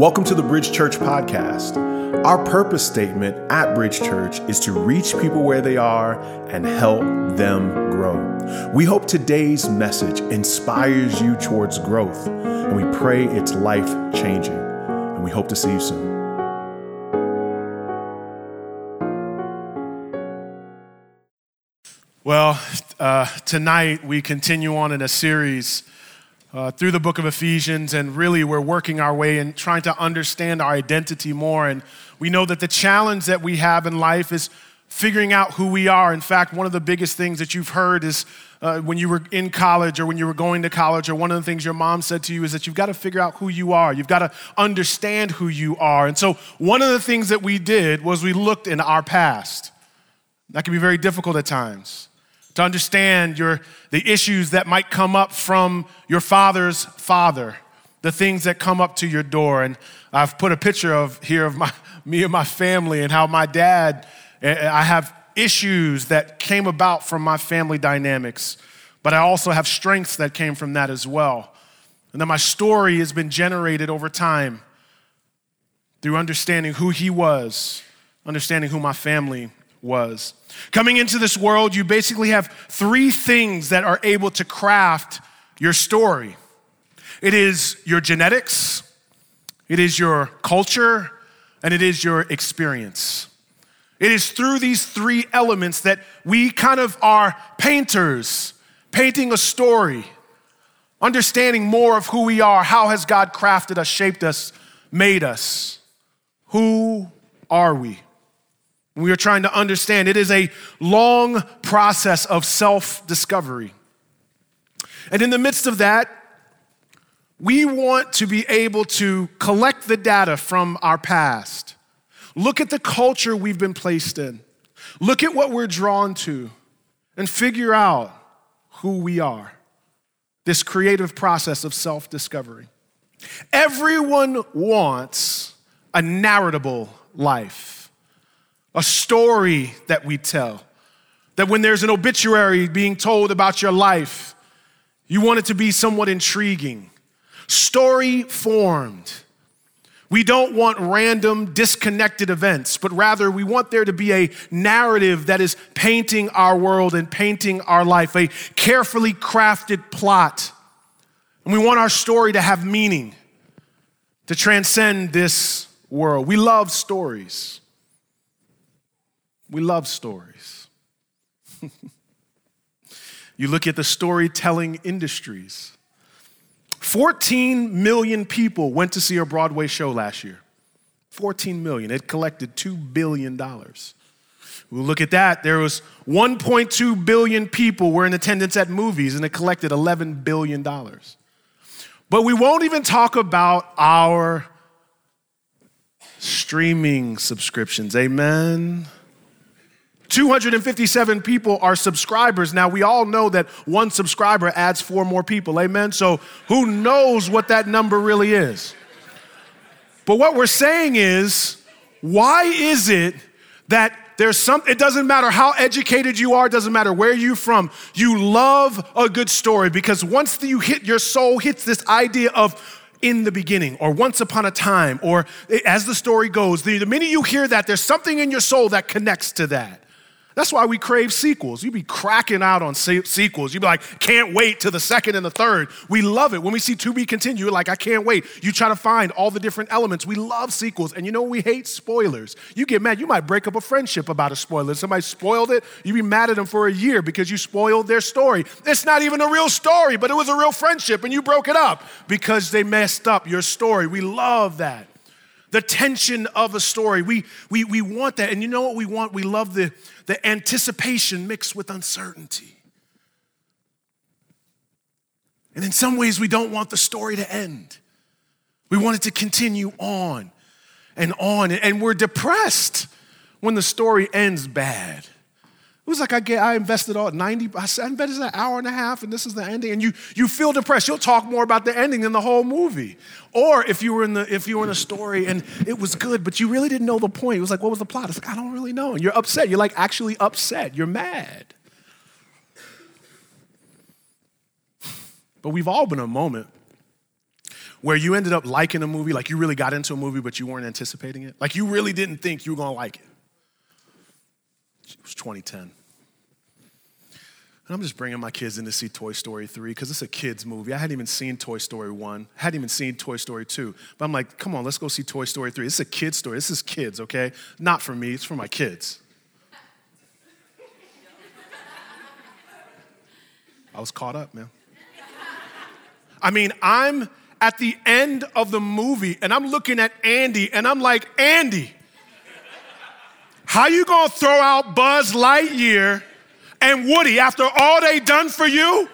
Welcome to the Bridge Church podcast. Our purpose statement at Bridge Church is to reach people where they are and help them grow. We hope today's message inspires you towards growth, and we pray it's life changing. And we hope to see you soon. Well, uh, tonight we continue on in a series uh, through the book of Ephesians, and really we're working our way and trying to understand our identity more. And we know that the challenge that we have in life is figuring out who we are. In fact, one of the biggest things that you've heard is uh, when you were in college or when you were going to college, or one of the things your mom said to you is that you've got to figure out who you are. You've got to understand who you are. And so, one of the things that we did was we looked in our past. That can be very difficult at times to understand your, the issues that might come up from your father's father, the things that come up to your door. And I've put a picture of here of my, me and my family and how my dad, eh, eh, I have issues that came about from my family dynamics, but I also have strengths that came from that as well. And then my story has been generated over time through understanding who he was, understanding who my family was. Coming into this world, you basically have three things that are able to craft your story it is your genetics, it is your culture, and it is your experience. It is through these three elements that we kind of are painters, painting a story, understanding more of who we are. How has God crafted us, shaped us, made us? Who are we? We are trying to understand. It is a long process of self discovery. And in the midst of that, we want to be able to collect the data from our past, look at the culture we've been placed in, look at what we're drawn to, and figure out who we are. This creative process of self discovery. Everyone wants a narratable life a story that we tell. That when there's an obituary being told about your life, you want it to be somewhat intriguing, story formed. We don't want random, disconnected events, but rather we want there to be a narrative that is painting our world and painting our life, a carefully crafted plot. And we want our story to have meaning, to transcend this world. We love stories. We love stories. you look at the storytelling industries. 14 million people went to see a Broadway show last year. 14 million. It collected $2 billion. We look at that. There was 1.2 billion people were in attendance at movies and it collected $11 billion. But we won't even talk about our streaming subscriptions. Amen. 257 people are subscribers. Now, we all know that one subscriber adds four more people. Amen? So, who knows what that number really is? But what we're saying is, why is it that there's some, it doesn't matter how educated you are, doesn't matter where you're from, you love a good story because once you hit, your soul hits this idea of in the beginning or once upon a time or eh, as the story goes, the, the minute you hear that, there's something in your soul that connects to that. That's why we crave sequels. You'd be cracking out on sequels. You'd be like, can't wait to the second and the third. We love it. When we see to be continued, like, I can't wait. You try to find all the different elements. We love sequels. And you know, we hate spoilers. You get mad. You might break up a friendship about a spoiler. Somebody spoiled it. You'd be mad at them for a year because you spoiled their story. It's not even a real story, but it was a real friendship and you broke it up because they messed up your story. We love that the tension of a story. We, we, we want that. And you know what we want? We love the, the anticipation mixed with uncertainty. And in some ways, we don't want the story to end. We want it to continue on and on. And we're depressed when the story ends bad. It was like I get, I invested all 90, I invested an hour and a half, and this is the ending, and you you feel depressed. You'll talk more about the ending than the whole movie. Or if you were in the if you were in a story and it was good, but you really didn't know the point. It was like, what was the plot? It's like, I don't really know. And you're upset. You're like actually upset. You're mad. But we've all been a moment where you ended up liking a movie, like you really got into a movie, but you weren't anticipating it? Like you really didn't think you were gonna like it? It was 2010. And I'm just bringing my kids in to see Toy Story 3 because it's a kid's movie. I hadn't even seen Toy Story 1, hadn't even seen Toy Story 2. But I'm like, come on, let's go see Toy Story 3. This is a kid's story. This is kids, okay? Not for me, it's for my kids. I was caught up, man. I mean, I'm at the end of the movie and I'm looking at Andy and I'm like, Andy, how you gonna throw out Buzz Lightyear and Woody after all they done for you?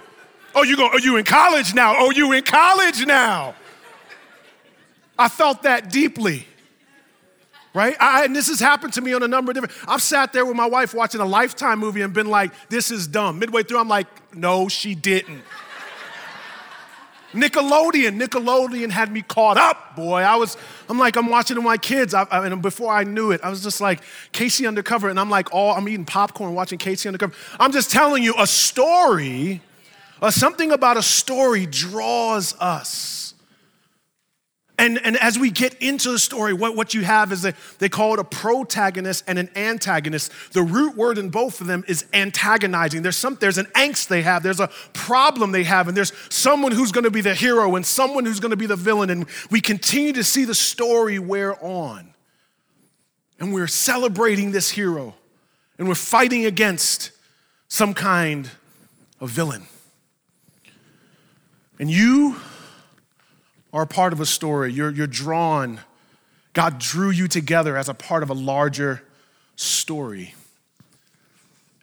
Oh, you go, are you in college now? Oh, you in college now? I felt that deeply. Right? I, and this has happened to me on a number of different. I've sat there with my wife watching a lifetime movie and been like, this is dumb. Midway through, I'm like, no, she didn't. Nickelodeon, Nickelodeon had me caught up, boy. I was, I'm like, I'm watching my kids. I, I, and before I knew it, I was just like, K.C. Undercover. And I'm like, oh, I'm eating popcorn watching K.C. Undercover. I'm just telling you, a story, or something about a story draws us. And, and as we get into the story, what, what you have is a, they call it a protagonist and an antagonist. The root word in both of them is antagonizing. There's, some, there's an angst they have, there's a problem they have, and there's someone who's going to be the hero and someone who's going to be the villain. And we continue to see the story wear on. And we're celebrating this hero, and we're fighting against some kind of villain. And you are a part of a story. You're, you're drawn. God drew you together as a part of a larger story.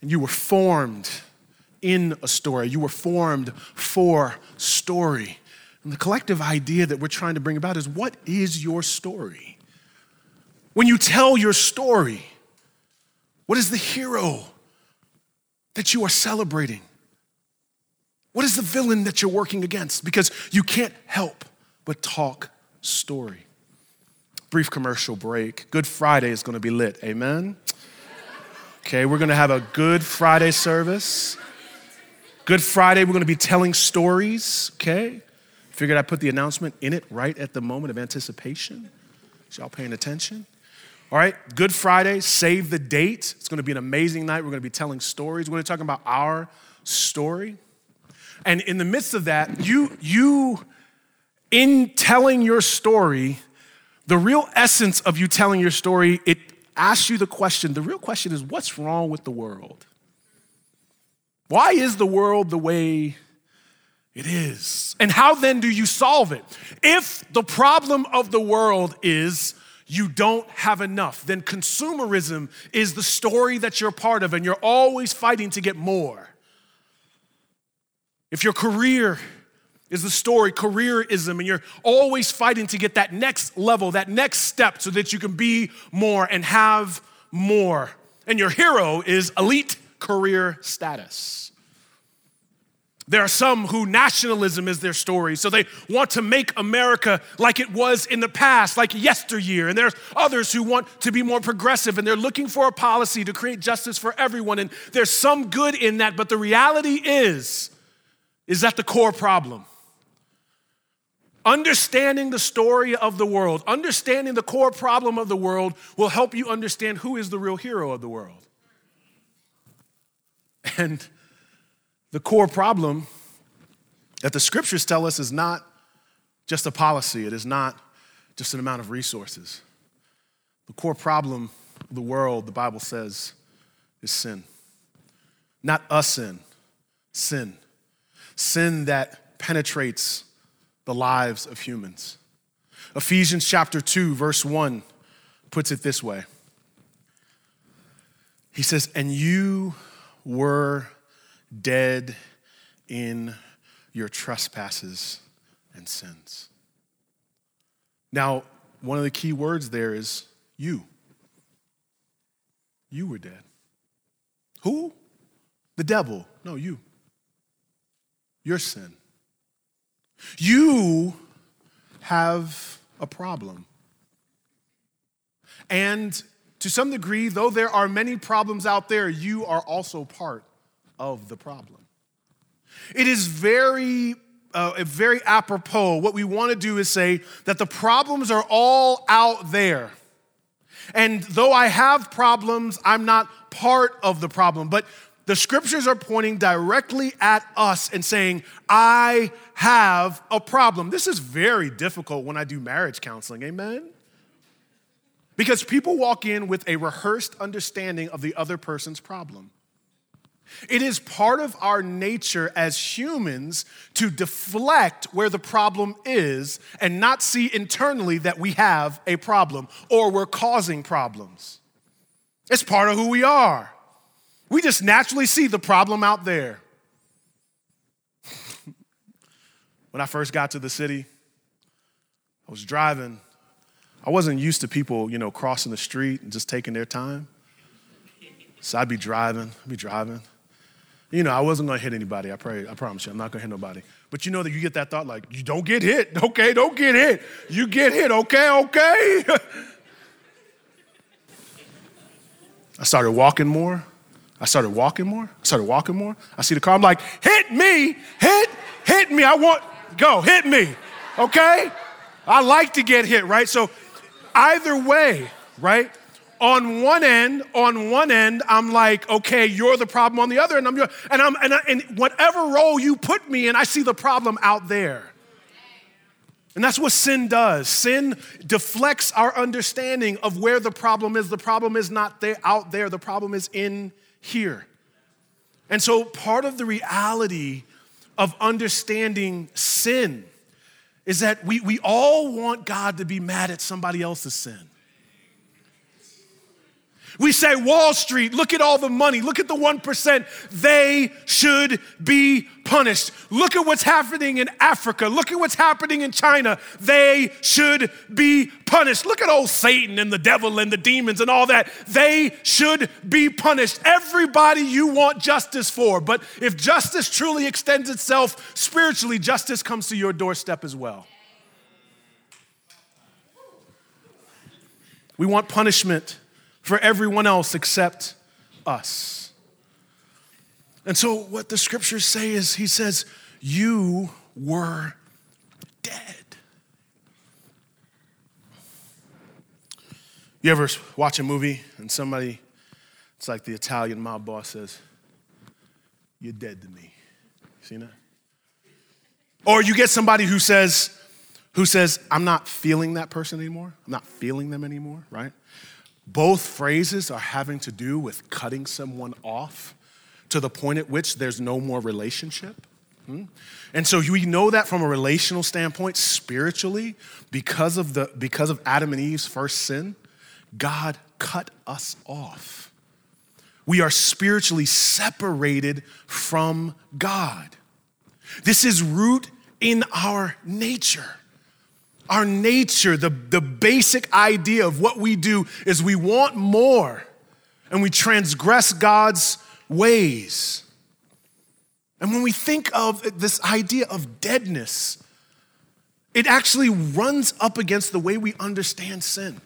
And you were formed in a story. You were formed for story. And the collective idea that we're trying to bring about is what is your story? When you tell your story, what is the hero that you are celebrating? What is the villain that you're working against? Because you can't help but talk story. Brief commercial break. Good Friday is going to be lit. Amen. Okay, we're going to have a Good Friday service. Good Friday, we're going to be telling stories. Okay, figured I'd put the announcement in it right at the moment of anticipation. Is y'all paying attention? All right, Good Friday, save the date. It's going to be an amazing night. We're going to be telling stories. We're going to be talking about our story. And in the midst of that, you, you in telling your story, the real essence of you telling your story, it asks you the question the real question is what's wrong with the world? Why is the world the way it is? And how then do you solve it? If the problem of the world is you don't have enough, then consumerism is the story that you're part of, and you're always fighting to get more. If your career is the story, careerism, and you're always fighting to get that next level, that next step, so that you can be more and have more. And your hero is elite career status. There are some who nationalism is their story, so they want to make America like it was in the past, like yesteryear. And there's others who want to be more progressive and they're looking for a policy to create justice for everyone. And there's some good in that, but the reality is, is that the core problem. Understanding the story of the world, understanding the core problem of the world will help you understand who is the real hero of the world. And the core problem that the scriptures tell us is not just a policy, it is not just an amount of resources. The core problem of the world, the Bible says, is sin. Not a sin, sin. Sin that penetrates the lives of humans. Ephesians chapter 2, verse 1 puts it this way He says, And you were dead in your trespasses and sins. Now, one of the key words there is you. You were dead. Who? The devil. No, you. Your sin. You have a problem. And to some degree, though there are many problems out there, you are also part of the problem. It is very uh, very apropos. What we want to do is say that the problems are all out there. And though I have problems, I'm not part of the problem. But the scriptures are pointing directly at us and saying, I have a problem. This is very difficult when I do marriage counseling, amen? Because people walk in with a rehearsed understanding of the other person's problem. It is part of our nature as humans to deflect where the problem is and not see internally that we have a problem or we're causing problems. It's part of who we are. We just naturally see the problem out there. when I first got to the city, I was driving. I wasn't used to people, you know, crossing the street and just taking their time. So I'd be driving, I'd be driving. You know, I wasn't gonna hit anybody, I pray, I promise you, I'm not gonna hit nobody. But you know that you get that thought like, you don't get hit, okay, don't get hit. You get hit, okay, okay. I started walking more. I started walking more. I started walking more. I see the car. I'm like, hit me, hit, hit me. I want, go, hit me. Okay? I like to get hit, right? So either way, right? On one end, on one end, I'm like, okay, you're the problem. On the other end, I'm your, and I'm and, I, and whatever role you put me in, I see the problem out there. And that's what sin does. Sin deflects our understanding of where the problem is. The problem is not there, out there, the problem is in here. And so, part of the reality of understanding sin is that we, we all want God to be mad at somebody else's sin. We say, Wall Street, look at all the money, look at the 1%. They should be punished. Look at what's happening in Africa. Look at what's happening in China. They should be punished. Look at old Satan and the devil and the demons and all that. They should be punished. Everybody you want justice for. But if justice truly extends itself spiritually, justice comes to your doorstep as well. We want punishment for everyone else except us. And so, what the scriptures say is, he says, You were dead. You ever watch a movie and somebody, it's like the Italian mob boss says, You're dead to me. Seen that? Or you get somebody who says, who says, I'm not feeling that person anymore. I'm not feeling them anymore, right? Both phrases are having to do with cutting someone off to the point at which there's no more relationship. Hmm? And so we know that from a relational standpoint, spiritually, because of, the, because of Adam and Eve's first sin, God cut us off. We are spiritually separated from God. This is root in our nature. Our nature, the, the basic idea of what we do is we want more and we transgress God's ways. And when we think of this idea of deadness, it actually runs up against the way we understand sin.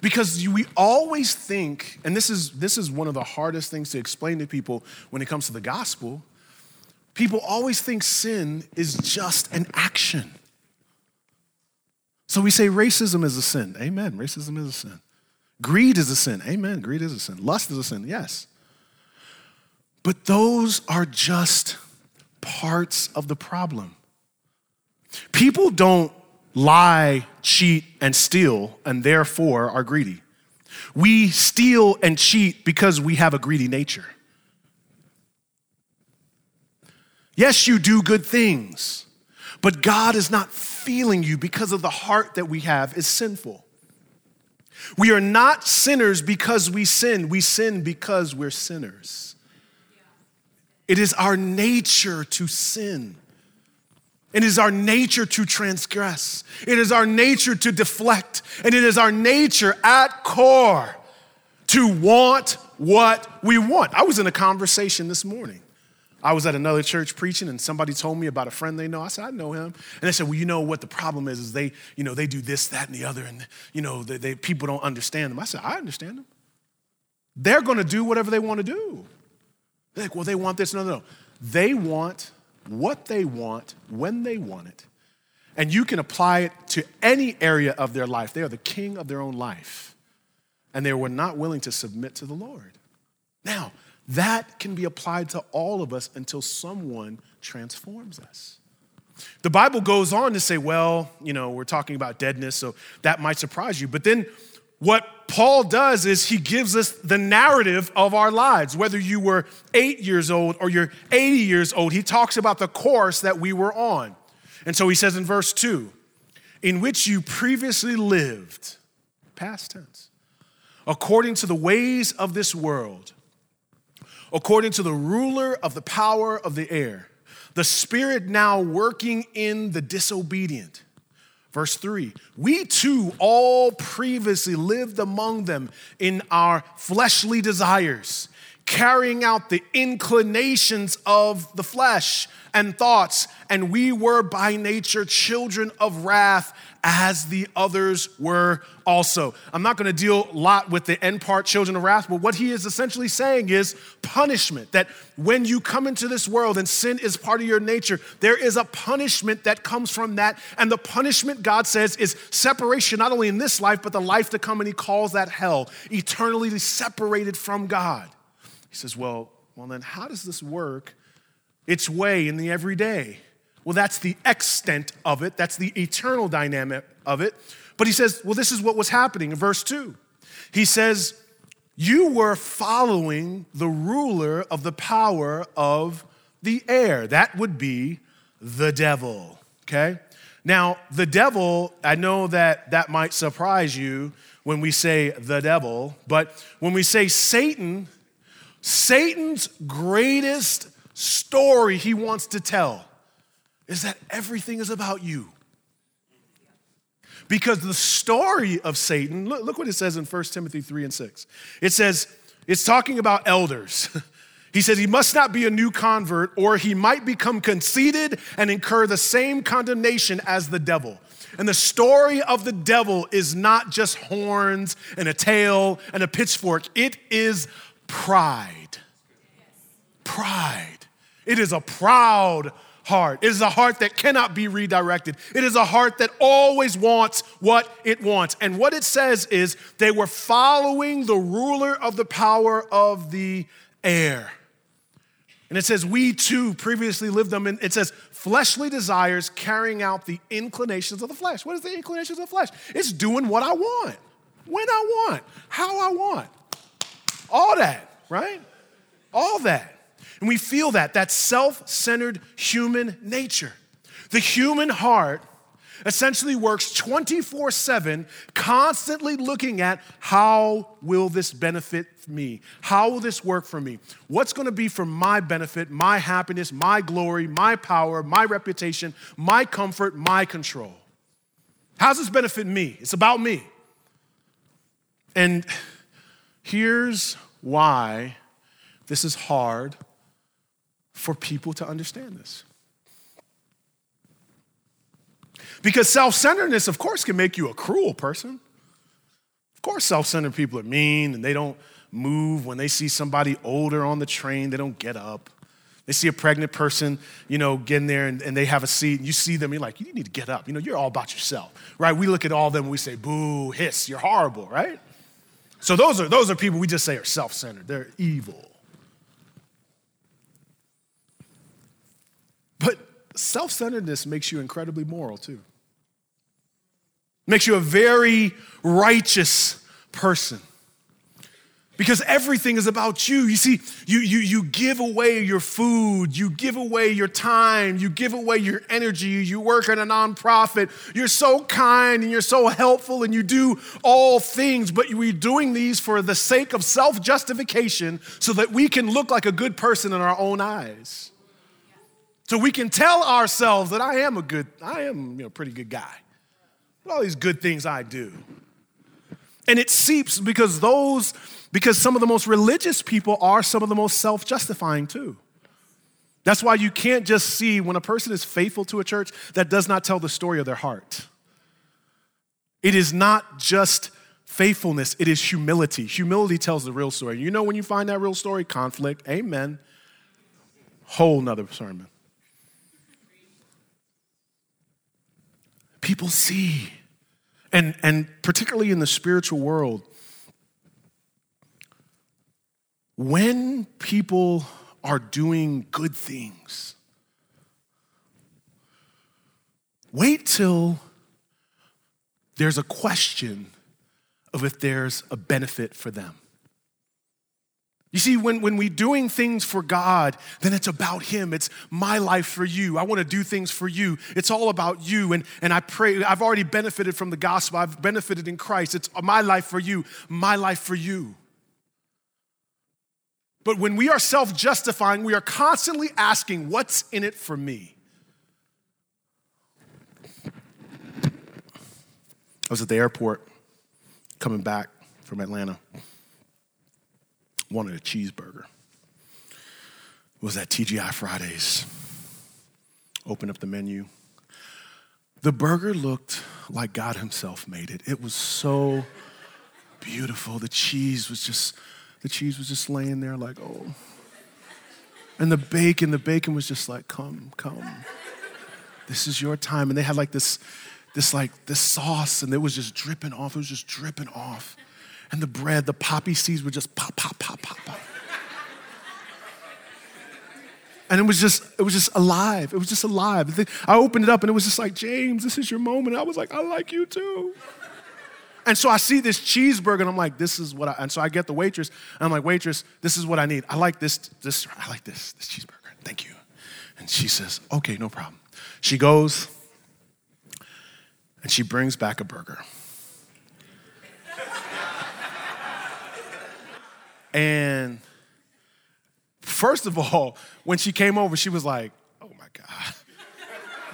Because we always think, and this is, this is one of the hardest things to explain to people when it comes to the gospel, people always think sin is just an action. So we say racism is a sin. Amen. Racism is a sin. Greed is a sin. Amen. Greed is a sin. Lust is a sin. Yes. But those are just parts of the problem. People don't lie, cheat, and steal, and therefore are greedy. We steal and cheat because we have a greedy nature. Yes, you do good things, but God is not feeling you because of the heart that we have is sinful. We are not sinners because we sin, we sin because we're sinners. It is our nature to sin. It is our nature to transgress. It is our nature to deflect. And it is our nature at core to want what we want. I was in a conversation this morning I was at another church preaching and somebody told me about a friend they know. I said, I know him. And they said, well, you know what the problem is, is they, you know, they do this, that, and the other, and, you know, they, they people don't understand them. I said, I understand them. They're going to do whatever they want to do. They're like, well, they want this. No, no, no. They want what they want, when they want it, and you can apply it to any area of their life. They are the king of their own life, and they were not willing to submit to the Lord. Now, that can be applied to all of us until someone transforms us. The Bible goes on to say, well, you know, we're talking about deadness, so that might surprise you. But then what Paul does is he gives us the narrative of our lives. Whether you were eight years old or you're 80 years old, he talks about the course that we were on. And so he says in verse 2 in which you previously lived, past tense, according to the ways of this world, according to the ruler of the power of the air, the spirit now working in the disobedient. Verse 3 We too all previously lived among them in our fleshly desires, carrying out the inclinations of the flesh and thoughts, and we were by nature children of wrath as the others were also. I'm not going to deal a lot with the end part, children of wrath, but what he is essentially saying is punishment. That when you come into this world and sin is part of your nature, there is a punishment that comes from that. And the punishment, God says, is separation, not only in this life, but the life to come. And he calls that hell, eternally separated from God. He says, Well, well, then how does this work its way in the everyday? Well, that's the extent of it, that's the eternal dynamic of it. But he says, well, this is what was happening in verse 2. He says, You were following the ruler of the power of the air. That would be the devil, okay? Now, the devil, I know that that might surprise you when we say the devil, but when we say Satan, Satan's greatest story he wants to tell is that everything is about you. Because the story of Satan, look, look what it says in 1 Timothy 3 and 6. It says, it's talking about elders. He says he must not be a new convert, or he might become conceited and incur the same condemnation as the devil. And the story of the devil is not just horns and a tail and a pitchfork, it is pride. Pride. It is a proud heart. It is a heart that cannot be redirected. It is a heart that always wants what it wants. And what it says is they were following the ruler of the power of the air. And it says, We too previously lived them in, it says, fleshly desires carrying out the inclinations of the flesh. What is the inclinations of the flesh? It's doing what I want, when I want, how I want. All that, right? All that. And we feel that, that self centered human nature. The human heart essentially works 24 7, constantly looking at how will this benefit me? How will this work for me? What's going to be for my benefit, my happiness, my glory, my power, my reputation, my comfort, my control? How's this benefit me? It's about me. And here's why this is hard for people to understand this. Because self centeredness, of course, can make you a cruel person. Of course, self centered people are mean and they don't move when they see somebody older on the train, they don't get up. They see a pregnant person, you know, getting there and, and, they have a seat, and you see them, you're like, you need to get up. You know, you're all about yourself, right? We look at all of them and we say, boo, hiss, you're horrible, right? So those are those are people we just say are self-centered. They're evil. But self centeredness makes you incredibly moral too. Makes you a very righteous person. Because everything is about you. You see, you, you, you give away your food, you give away your time, you give away your energy, you work at a nonprofit, you're so kind and you're so helpful and you do all things, but we're doing these for the sake of self justification so that we can look like a good person in our own eyes. So we can tell ourselves that I am a good, I am you know, a pretty good guy. All these good things I do. And it seeps because those, because some of the most religious people are some of the most self justifying, too. That's why you can't just see when a person is faithful to a church that does not tell the story of their heart. It is not just faithfulness, it is humility. Humility tells the real story. You know when you find that real story? Conflict. Amen. Whole nother sermon. People see. And, and particularly in the spiritual world, when people are doing good things, wait till there's a question of if there's a benefit for them. You see, when, when we're doing things for God, then it's about Him. It's my life for you. I want to do things for you. It's all about you. And, and I pray, I've already benefited from the gospel. I've benefited in Christ. It's my life for you, my life for you. But when we are self justifying, we are constantly asking, What's in it for me? I was at the airport coming back from Atlanta wanted a cheeseburger. It was at TGI Fridays. Open up the menu. The burger looked like God Himself made it. It was so beautiful. The cheese was just, the cheese was just laying there like, oh. And the bacon, the bacon was just like, come, come. This is your time. And they had like this, this like this sauce, and it was just dripping off. It was just dripping off and the bread, the poppy seeds would just pop, pop, pop, pop, pop. And it was just, it was just alive. It was just alive. I opened it up and it was just like, James, this is your moment. I was like, I like you too. And so I see this cheeseburger and I'm like, this is what I, and so I get the waitress and I'm like, waitress, this is what I need. I like this, this, I like this, this cheeseburger. Thank you. And she says, okay, no problem. She goes and she brings back a burger. And first of all, when she came over, she was like, oh my God.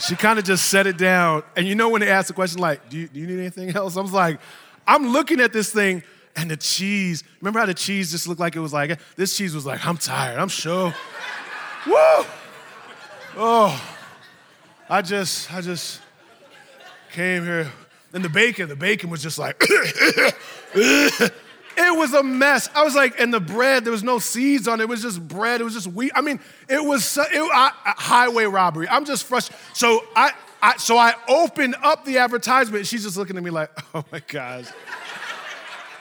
She kind of just set it down. And you know when they ask the question, like, do you, do you need anything else? I was like, I'm looking at this thing and the cheese. Remember how the cheese just looked like it was like, this cheese was like, I'm tired, I'm sure. Woo! Oh, I just, I just came here. And the bacon, the bacon was just like, It was a mess. I was like, and the bread, there was no seeds on it. It was just bread. It was just wheat. I mean, it was it, I, highway robbery. I'm just frustrated. So I, I, so I opened up the advertisement. she's just looking at me like, oh my gosh.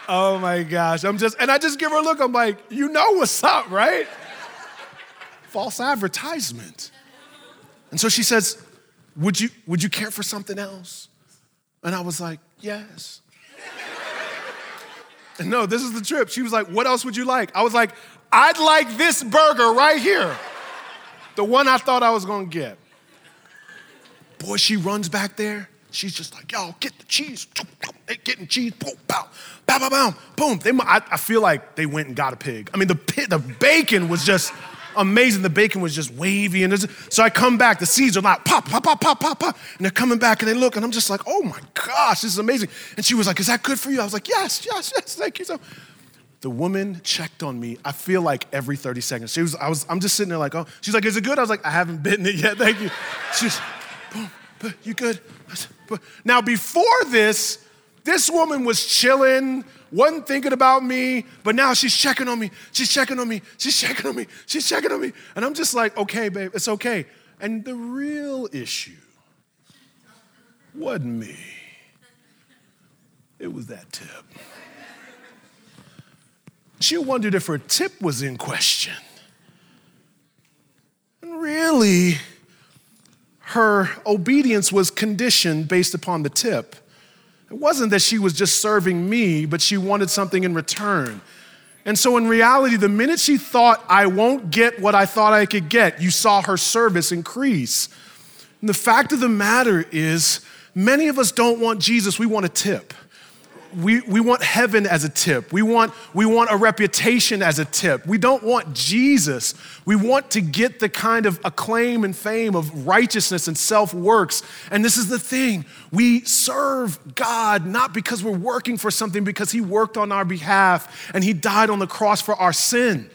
oh my gosh. I'm just, and I just give her a look. I'm like, you know what's up, right? False advertisement. And so she says, would you, would you care for something else? And I was like, yes. No, this is the trip. She was like, What else would you like? I was like, I'd like this burger right here. The one I thought I was gonna get. Boy, she runs back there. She's just like, Yo, get the cheese. They getting cheese. Boom, bow, bow, bow, bow. Boom. They, I, I feel like they went and got a pig. I mean, the, the bacon was just amazing. The bacon was just wavy. And so I come back, the seeds are like pop, pop, pop, pop, pop, pop. And they're coming back and they look, and I'm just like, oh my gosh, this is amazing. And she was like, is that good for you? I was like, yes, yes, yes, thank you so the woman checked on me, I feel like every 30 seconds. She was, I was, I'm just sitting there like, oh, she's like, is it good? I was like, I haven't bitten it yet, thank you. She's, boom, but you good? Now, before this, this woman was chilling, wasn't thinking about me, but now she's checking on me. She's checking on me. She's checking on me. She's checking on me. And I'm just like, okay, babe, it's okay. And the real issue wasn't me, it was that tip. She wondered if her tip was in question. And really, her obedience was conditioned based upon the tip. It wasn't that she was just serving me, but she wanted something in return. And so, in reality, the minute she thought, I won't get what I thought I could get, you saw her service increase. And the fact of the matter is, many of us don't want Jesus, we want a tip we, we want heaven as a tip. We want, we want a reputation as a tip. We don't want Jesus. We want to get the kind of acclaim and fame of righteousness and self works. And this is the thing we serve God not because we're working for something, because He worked on our behalf and He died on the cross for our sin.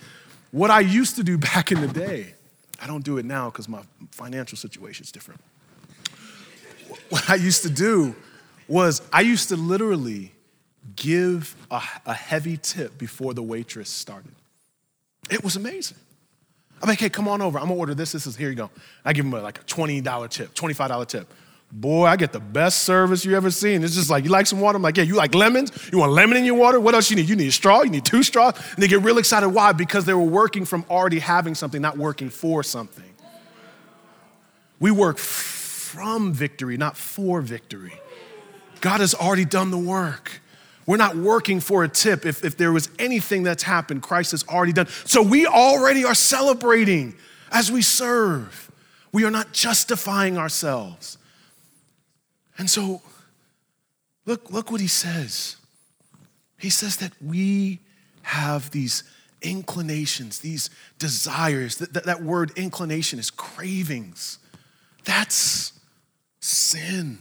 What I used to do back in the day, I don't do it now because my financial situation is different. What I used to do was I used to literally give a, a heavy tip before the waitress started. It was amazing. I'm like, hey, come on over. I'm gonna order this. This is here you go. I give him like a $20 tip, $25 tip. Boy, I get the best service you ever seen. It's just like, you like some water? I'm like, yeah, you like lemons? You want lemon in your water? What else you need? You need a straw? You need two straws? And they get real excited. Why? Because they were working from already having something, not working for something. We work from victory, not for victory. God has already done the work. We're not working for a tip. If, if there was anything that's happened, Christ has already done. So we already are celebrating as we serve. We are not justifying ourselves. And so, look, look what he says. He says that we have these inclinations, these desires. That, that, that word inclination is cravings. That's sin.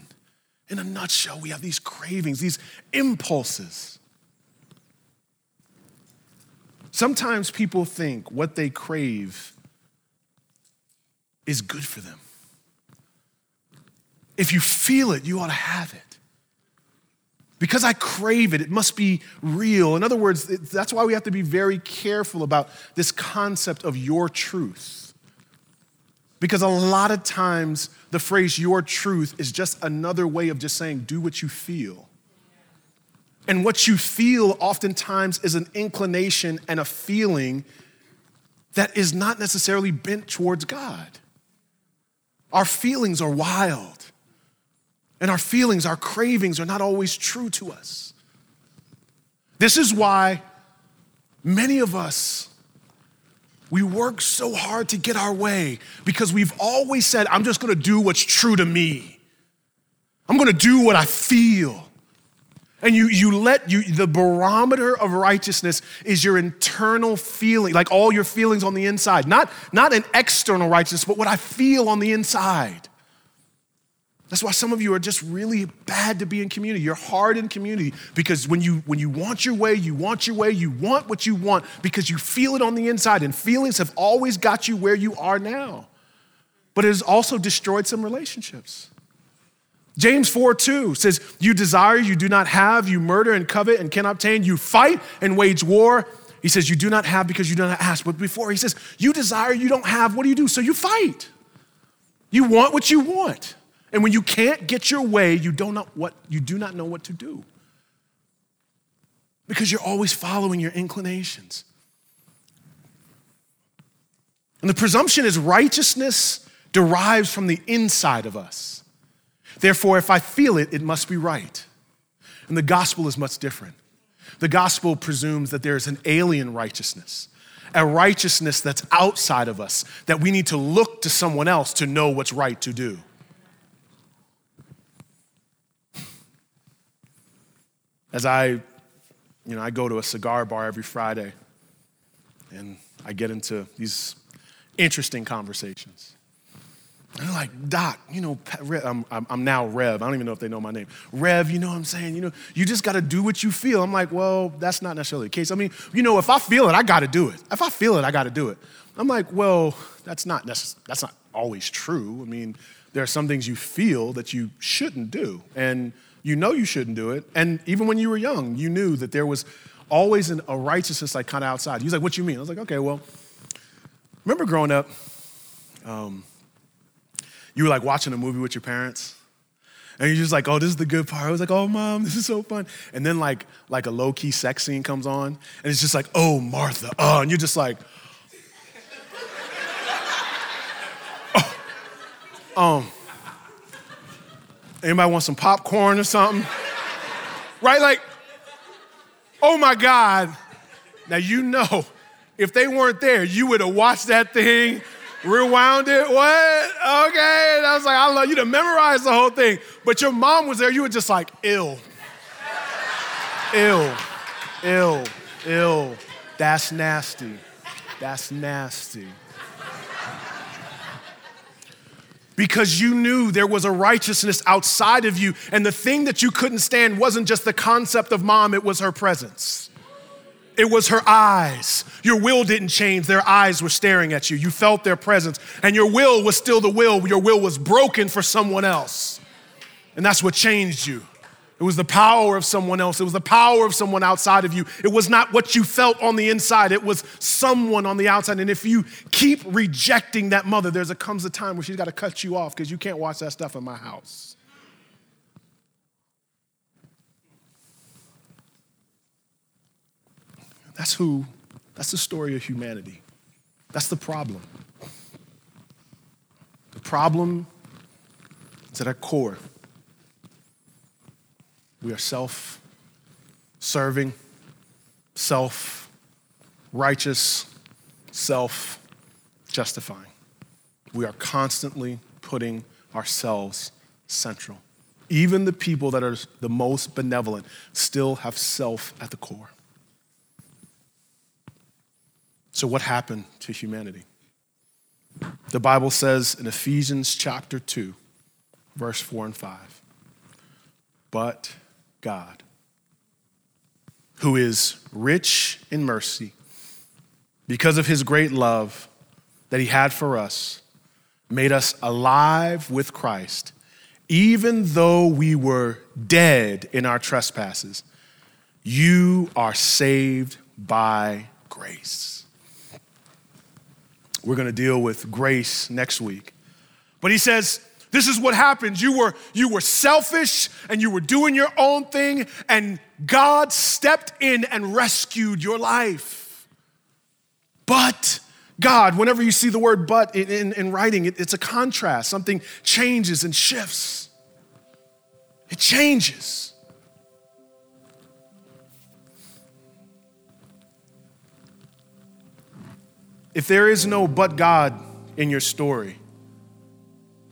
In a nutshell, we have these cravings, these impulses. Sometimes people think what they crave is good for them. If you feel it, you ought to have it. Because I crave it, it must be real. In other words, that's why we have to be very careful about this concept of your truth. Because a lot of times, the phrase your truth is just another way of just saying, do what you feel. And what you feel oftentimes is an inclination and a feeling that is not necessarily bent towards God. Our feelings are wild. And our feelings, our cravings are not always true to us. This is why many of us, we work so hard to get our way because we've always said, I'm just gonna do what's true to me. I'm gonna do what I feel. And you, you let you, the barometer of righteousness is your internal feeling, like all your feelings on the inside, not, not an external righteousness, but what I feel on the inside. That's why some of you are just really bad to be in community. You're hard in community because when you when you want your way, you want your way, you want what you want because you feel it on the inside and feelings have always got you where you are now. But it has also destroyed some relationships. James 4 2 says, You desire, you do not have, you murder and covet and cannot obtain, you fight and wage war. He says, You do not have because you do not ask. But before, he says, You desire, you don't have, what do you do? So you fight. You want what you want. And when you can't get your way, you, don't know what, you do not know what to do. Because you're always following your inclinations. And the presumption is righteousness derives from the inside of us. Therefore, if I feel it, it must be right. And the gospel is much different. The gospel presumes that there is an alien righteousness, a righteousness that's outside of us, that we need to look to someone else to know what's right to do. As I, you know, I go to a cigar bar every Friday and I get into these interesting conversations. And they're like, Doc, you know, I'm, I'm now Rev. I don't even know if they know my name. Rev, you know what I'm saying? You know, you just got to do what you feel. I'm like, well, that's not necessarily the case. I mean, you know, if I feel it, I got to do it. If I feel it, I got to do it. I'm like, well, that's not necess- that's not always true. I mean, there are some things you feel that you shouldn't do, and you know you shouldn't do it. And even when you were young, you knew that there was always an, a righteousness like kind of outside. He was like, what you mean? I was like, okay, well, remember growing up, um, you were like watching a movie with your parents? And you're just like, oh, this is the good part. I was like, oh, mom, this is so fun. And then like, like a low key sex scene comes on, and it's just like, oh, Martha, oh, and you're just like, oh, um, Anybody want some popcorn or something? right? Like, oh my God. Now, you know, if they weren't there, you would have watched that thing, rewound it. What? Okay. And I was like, I love you to memorize the whole thing. But your mom was there, you were just like, ill. ill. Ill. Ill. That's nasty. That's nasty because you knew there was a righteousness outside of you. And the thing that you couldn't stand wasn't just the concept of mom, it was her presence. It was her eyes. Your will didn't change. Their eyes were staring at you. You felt their presence. And your will was still the will. Your will was broken for someone else. And that's what changed you. It was the power of someone else. It was the power of someone outside of you. It was not what you felt on the inside. It was someone on the outside. And if you keep rejecting that mother, there's a comes a time where she's got to cut you off because you can't watch that stuff in my house. That's who, that's the story of humanity. That's the problem. The problem is at our core we are self serving, self righteous, self justifying. We are constantly putting ourselves central. Even the people that are the most benevolent still have self at the core. So, what happened to humanity? The Bible says in Ephesians chapter 2, verse 4 and 5, but God, who is rich in mercy, because of his great love that he had for us, made us alive with Christ, even though we were dead in our trespasses. You are saved by grace. We're going to deal with grace next week. But he says, this is what happened. You were, you were selfish and you were doing your own thing, and God stepped in and rescued your life. But God, whenever you see the word but in, in, in writing, it, it's a contrast. Something changes and shifts. It changes. If there is no but God in your story,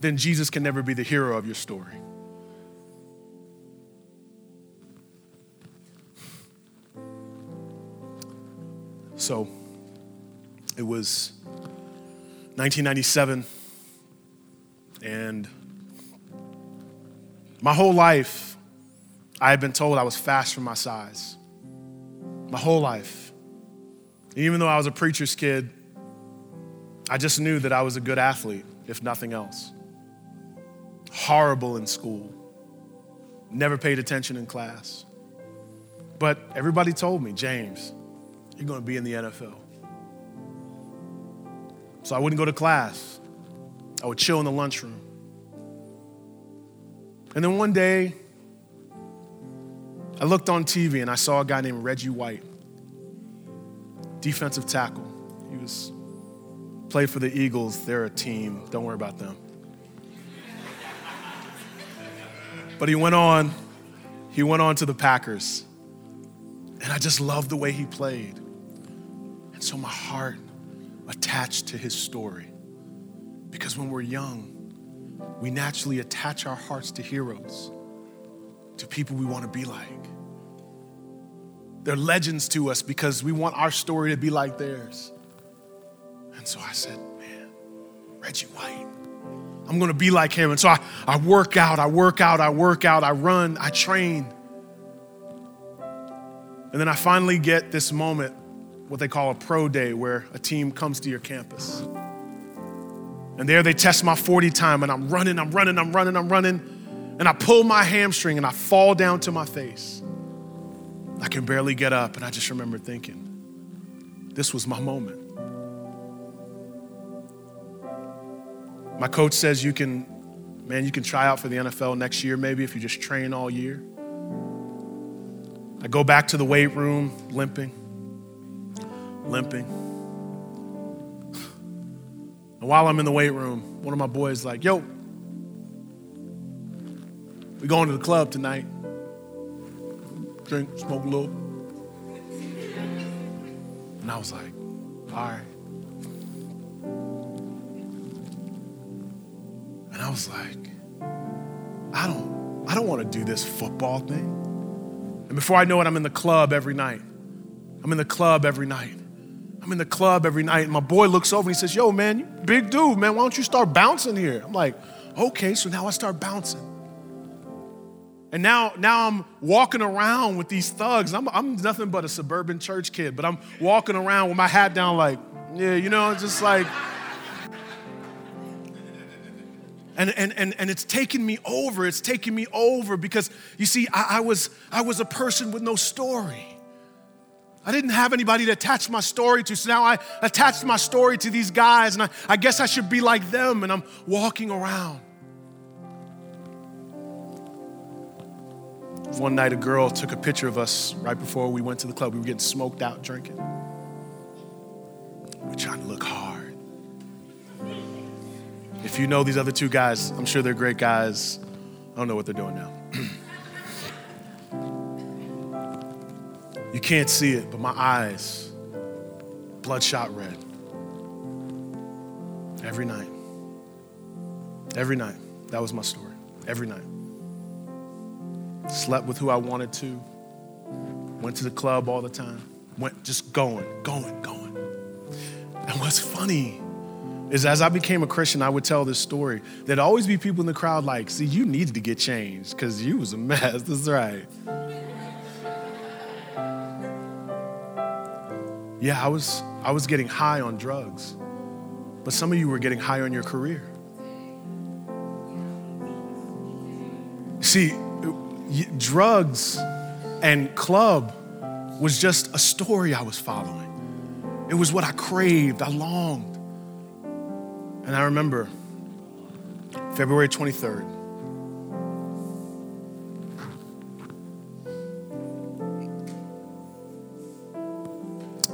then Jesus can never be the hero of your story. So it was 1997, and my whole life I had been told I was fast for my size. My whole life. Even though I was a preacher's kid, I just knew that I was a good athlete, if nothing else horrible in school, never paid attention in class. But everybody told me, James, you're going to be in the NFL. So I wouldn't go to class. I would chill in the lunchroom. And then one day, I looked on TV and I saw a guy named Reggie White, defensive tackle. He was played for the Eagles. They're a team. Don't worry about them. But he went on, he went on to the Packers. And I just loved the way he played. And so my heart attached to his story. Because when we're young, we naturally attach our hearts to heroes, to people we want to be like. They're legends to us because we want our story to be like theirs. And so I said, man, Reggie White. I'm gonna be like him. And so I, I work out, I work out, I work out, I run, I train. And then I finally get this moment, what they call a pro day, where a team comes to your campus. And there they test my 40 time, and I'm running, I'm running, I'm running, I'm running. And I pull my hamstring and I fall down to my face. I can barely get up, and I just remember thinking, this was my moment. My coach says you can, man, you can try out for the NFL next year maybe if you just train all year. I go back to the weight room limping, limping. And while I'm in the weight room, one of my boys like, "Yo, we going to the club tonight. Drink, smoke a little." And I was like, "All right." I was like, I don't, I don't want to do this football thing. And before I know it, I'm in the club every night. I'm in the club every night. I'm in the club every night. And my boy looks over and he says, Yo, man, big dude, man, why don't you start bouncing here? I'm like, okay, so now I start bouncing. And now, now I'm walking around with these thugs. I'm, I'm nothing but a suburban church kid, but I'm walking around with my hat down, like, yeah, you know, just like, And, and, and, and it's taken me over. It's taken me over because you see, I, I, was, I was a person with no story. I didn't have anybody to attach my story to. So now I attached my story to these guys, and I, I guess I should be like them, and I'm walking around. One night, a girl took a picture of us right before we went to the club. We were getting smoked out drinking. We're trying to look hard. If you know these other two guys, I'm sure they're great guys. I don't know what they're doing now. you can't see it, but my eyes, bloodshot red. Every night. Every night. That was my story. Every night. Slept with who I wanted to. Went to the club all the time. Went just going, going, going. And what's funny is as I became a Christian, I would tell this story. There'd always be people in the crowd like, see, you needed to get changed because you was a mess. That's right. Yeah, I was I was getting high on drugs. But some of you were getting high on your career. See, drugs and club was just a story I was following. It was what I craved, I longed. And I remember February 23rd.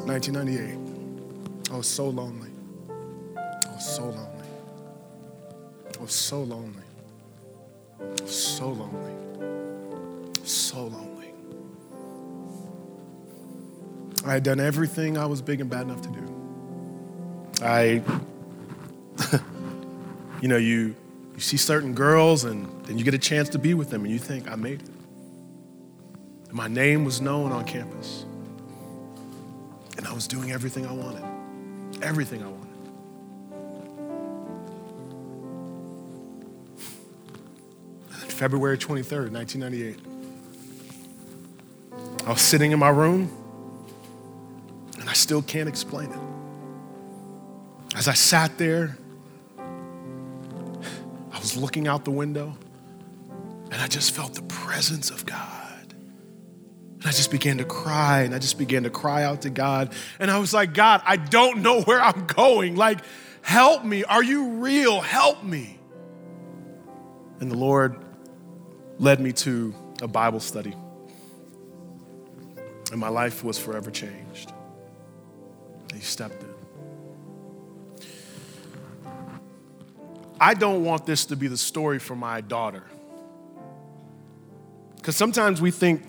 Nineteen ninety eight. I was so lonely. I was so lonely. I was so lonely. I so lonely. So lonely. I had done everything I was big and bad enough to do. I you know, you, you see certain girls and then you get a chance to be with them and you think, I made it. And my name was known on campus. And I was doing everything I wanted. Everything I wanted. February 23rd, 1998. I was sitting in my room and I still can't explain it. As I sat there was looking out the window and I just felt the presence of God. And I just began to cry and I just began to cry out to God. And I was like, God, I don't know where I'm going. Like, help me. Are you real? Help me. And the Lord led me to a Bible study. And my life was forever changed. He stepped in. I don't want this to be the story for my daughter. Because sometimes we think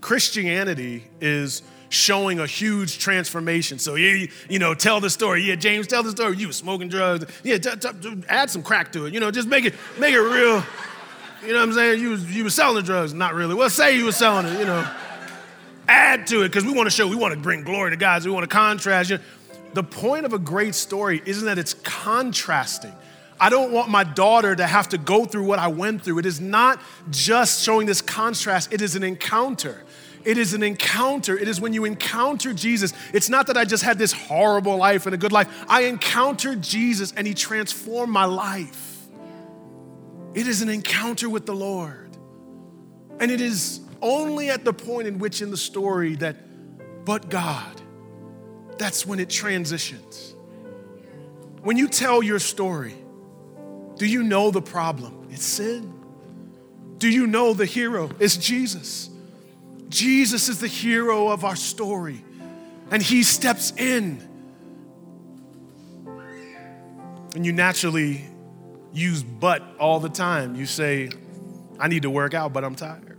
Christianity is showing a huge transformation. So, yeah, you know, tell the story. Yeah, James, tell the story. You were smoking drugs. Yeah, t- t- add some crack to it. You know, just make it, make it real. You know what I'm saying? You you were selling the drugs. Not really. Well, say you were selling it, you know. Add to it because we want to show, we want to bring glory to God. So we want to contrast. You know. The point of a great story isn't that it's contrasting. I don't want my daughter to have to go through what I went through. It is not just showing this contrast, it is an encounter. It is an encounter. It is when you encounter Jesus. It's not that I just had this horrible life and a good life. I encountered Jesus and he transformed my life. It is an encounter with the Lord. And it is only at the point in which in the story that, but God, that's when it transitions. When you tell your story, do you know the problem? It's sin. Do you know the hero? It's Jesus. Jesus is the hero of our story, and he steps in. And you naturally use but all the time. You say, I need to work out, but I'm tired.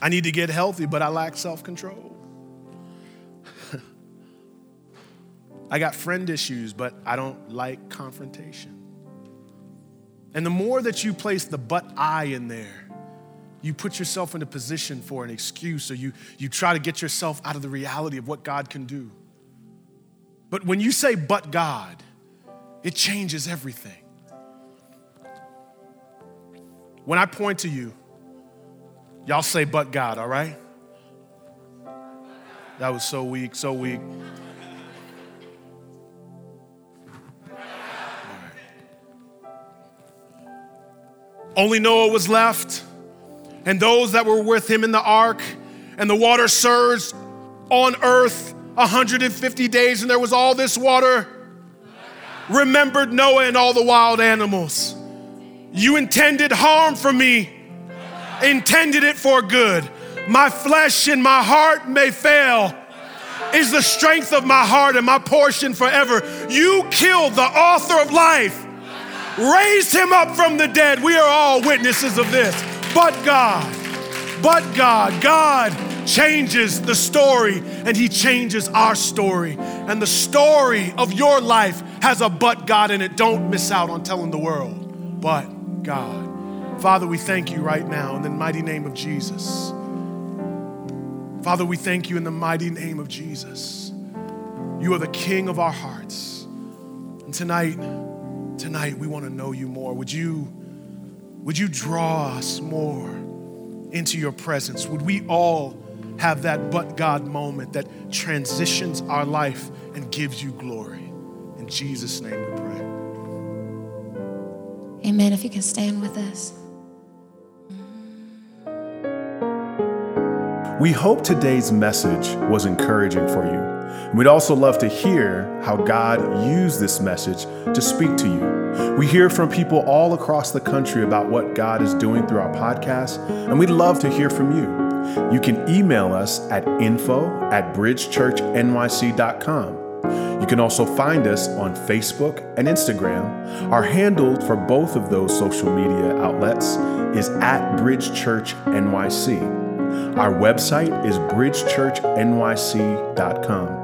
I need to get healthy, but I lack self control. I got friend issues, but I don't like confrontation. And the more that you place the but I in there, you put yourself in a position for an excuse or you, you try to get yourself out of the reality of what God can do. But when you say but God, it changes everything. When I point to you, y'all say but God, all right? That was so weak, so weak. Only Noah was left, and those that were with him in the ark, and the water surged on earth 150 days, and there was all this water. Remembered Noah and all the wild animals. You intended harm for me, intended it for good. My flesh and my heart may fail, is the strength of my heart and my portion forever. You killed the author of life, raised him up from the dead. We are all witnesses of this. But God, but God, God changes the story and He changes our story. And the story of your life has a but God in it. Don't miss out on telling the world, but God. Father, we thank you right now in the mighty name of Jesus. Father, we thank you in the mighty name of Jesus. You are the King of our hearts. And tonight, tonight we want to know you more. Would you, would you draw us more into your presence? Would we all have that but God moment that transitions our life and gives you glory? In Jesus' name we pray. Amen. If you can stand with us. We hope today's message was encouraging for you. We'd also love to hear how God used this message to speak to you. We hear from people all across the country about what God is doing through our podcast, and we'd love to hear from you. You can email us at info at bridgechurchnyc.com. You can also find us on Facebook and Instagram. Our handle for both of those social media outlets is at Bridge Church NYC. Our website is bridgechurchnyc.com.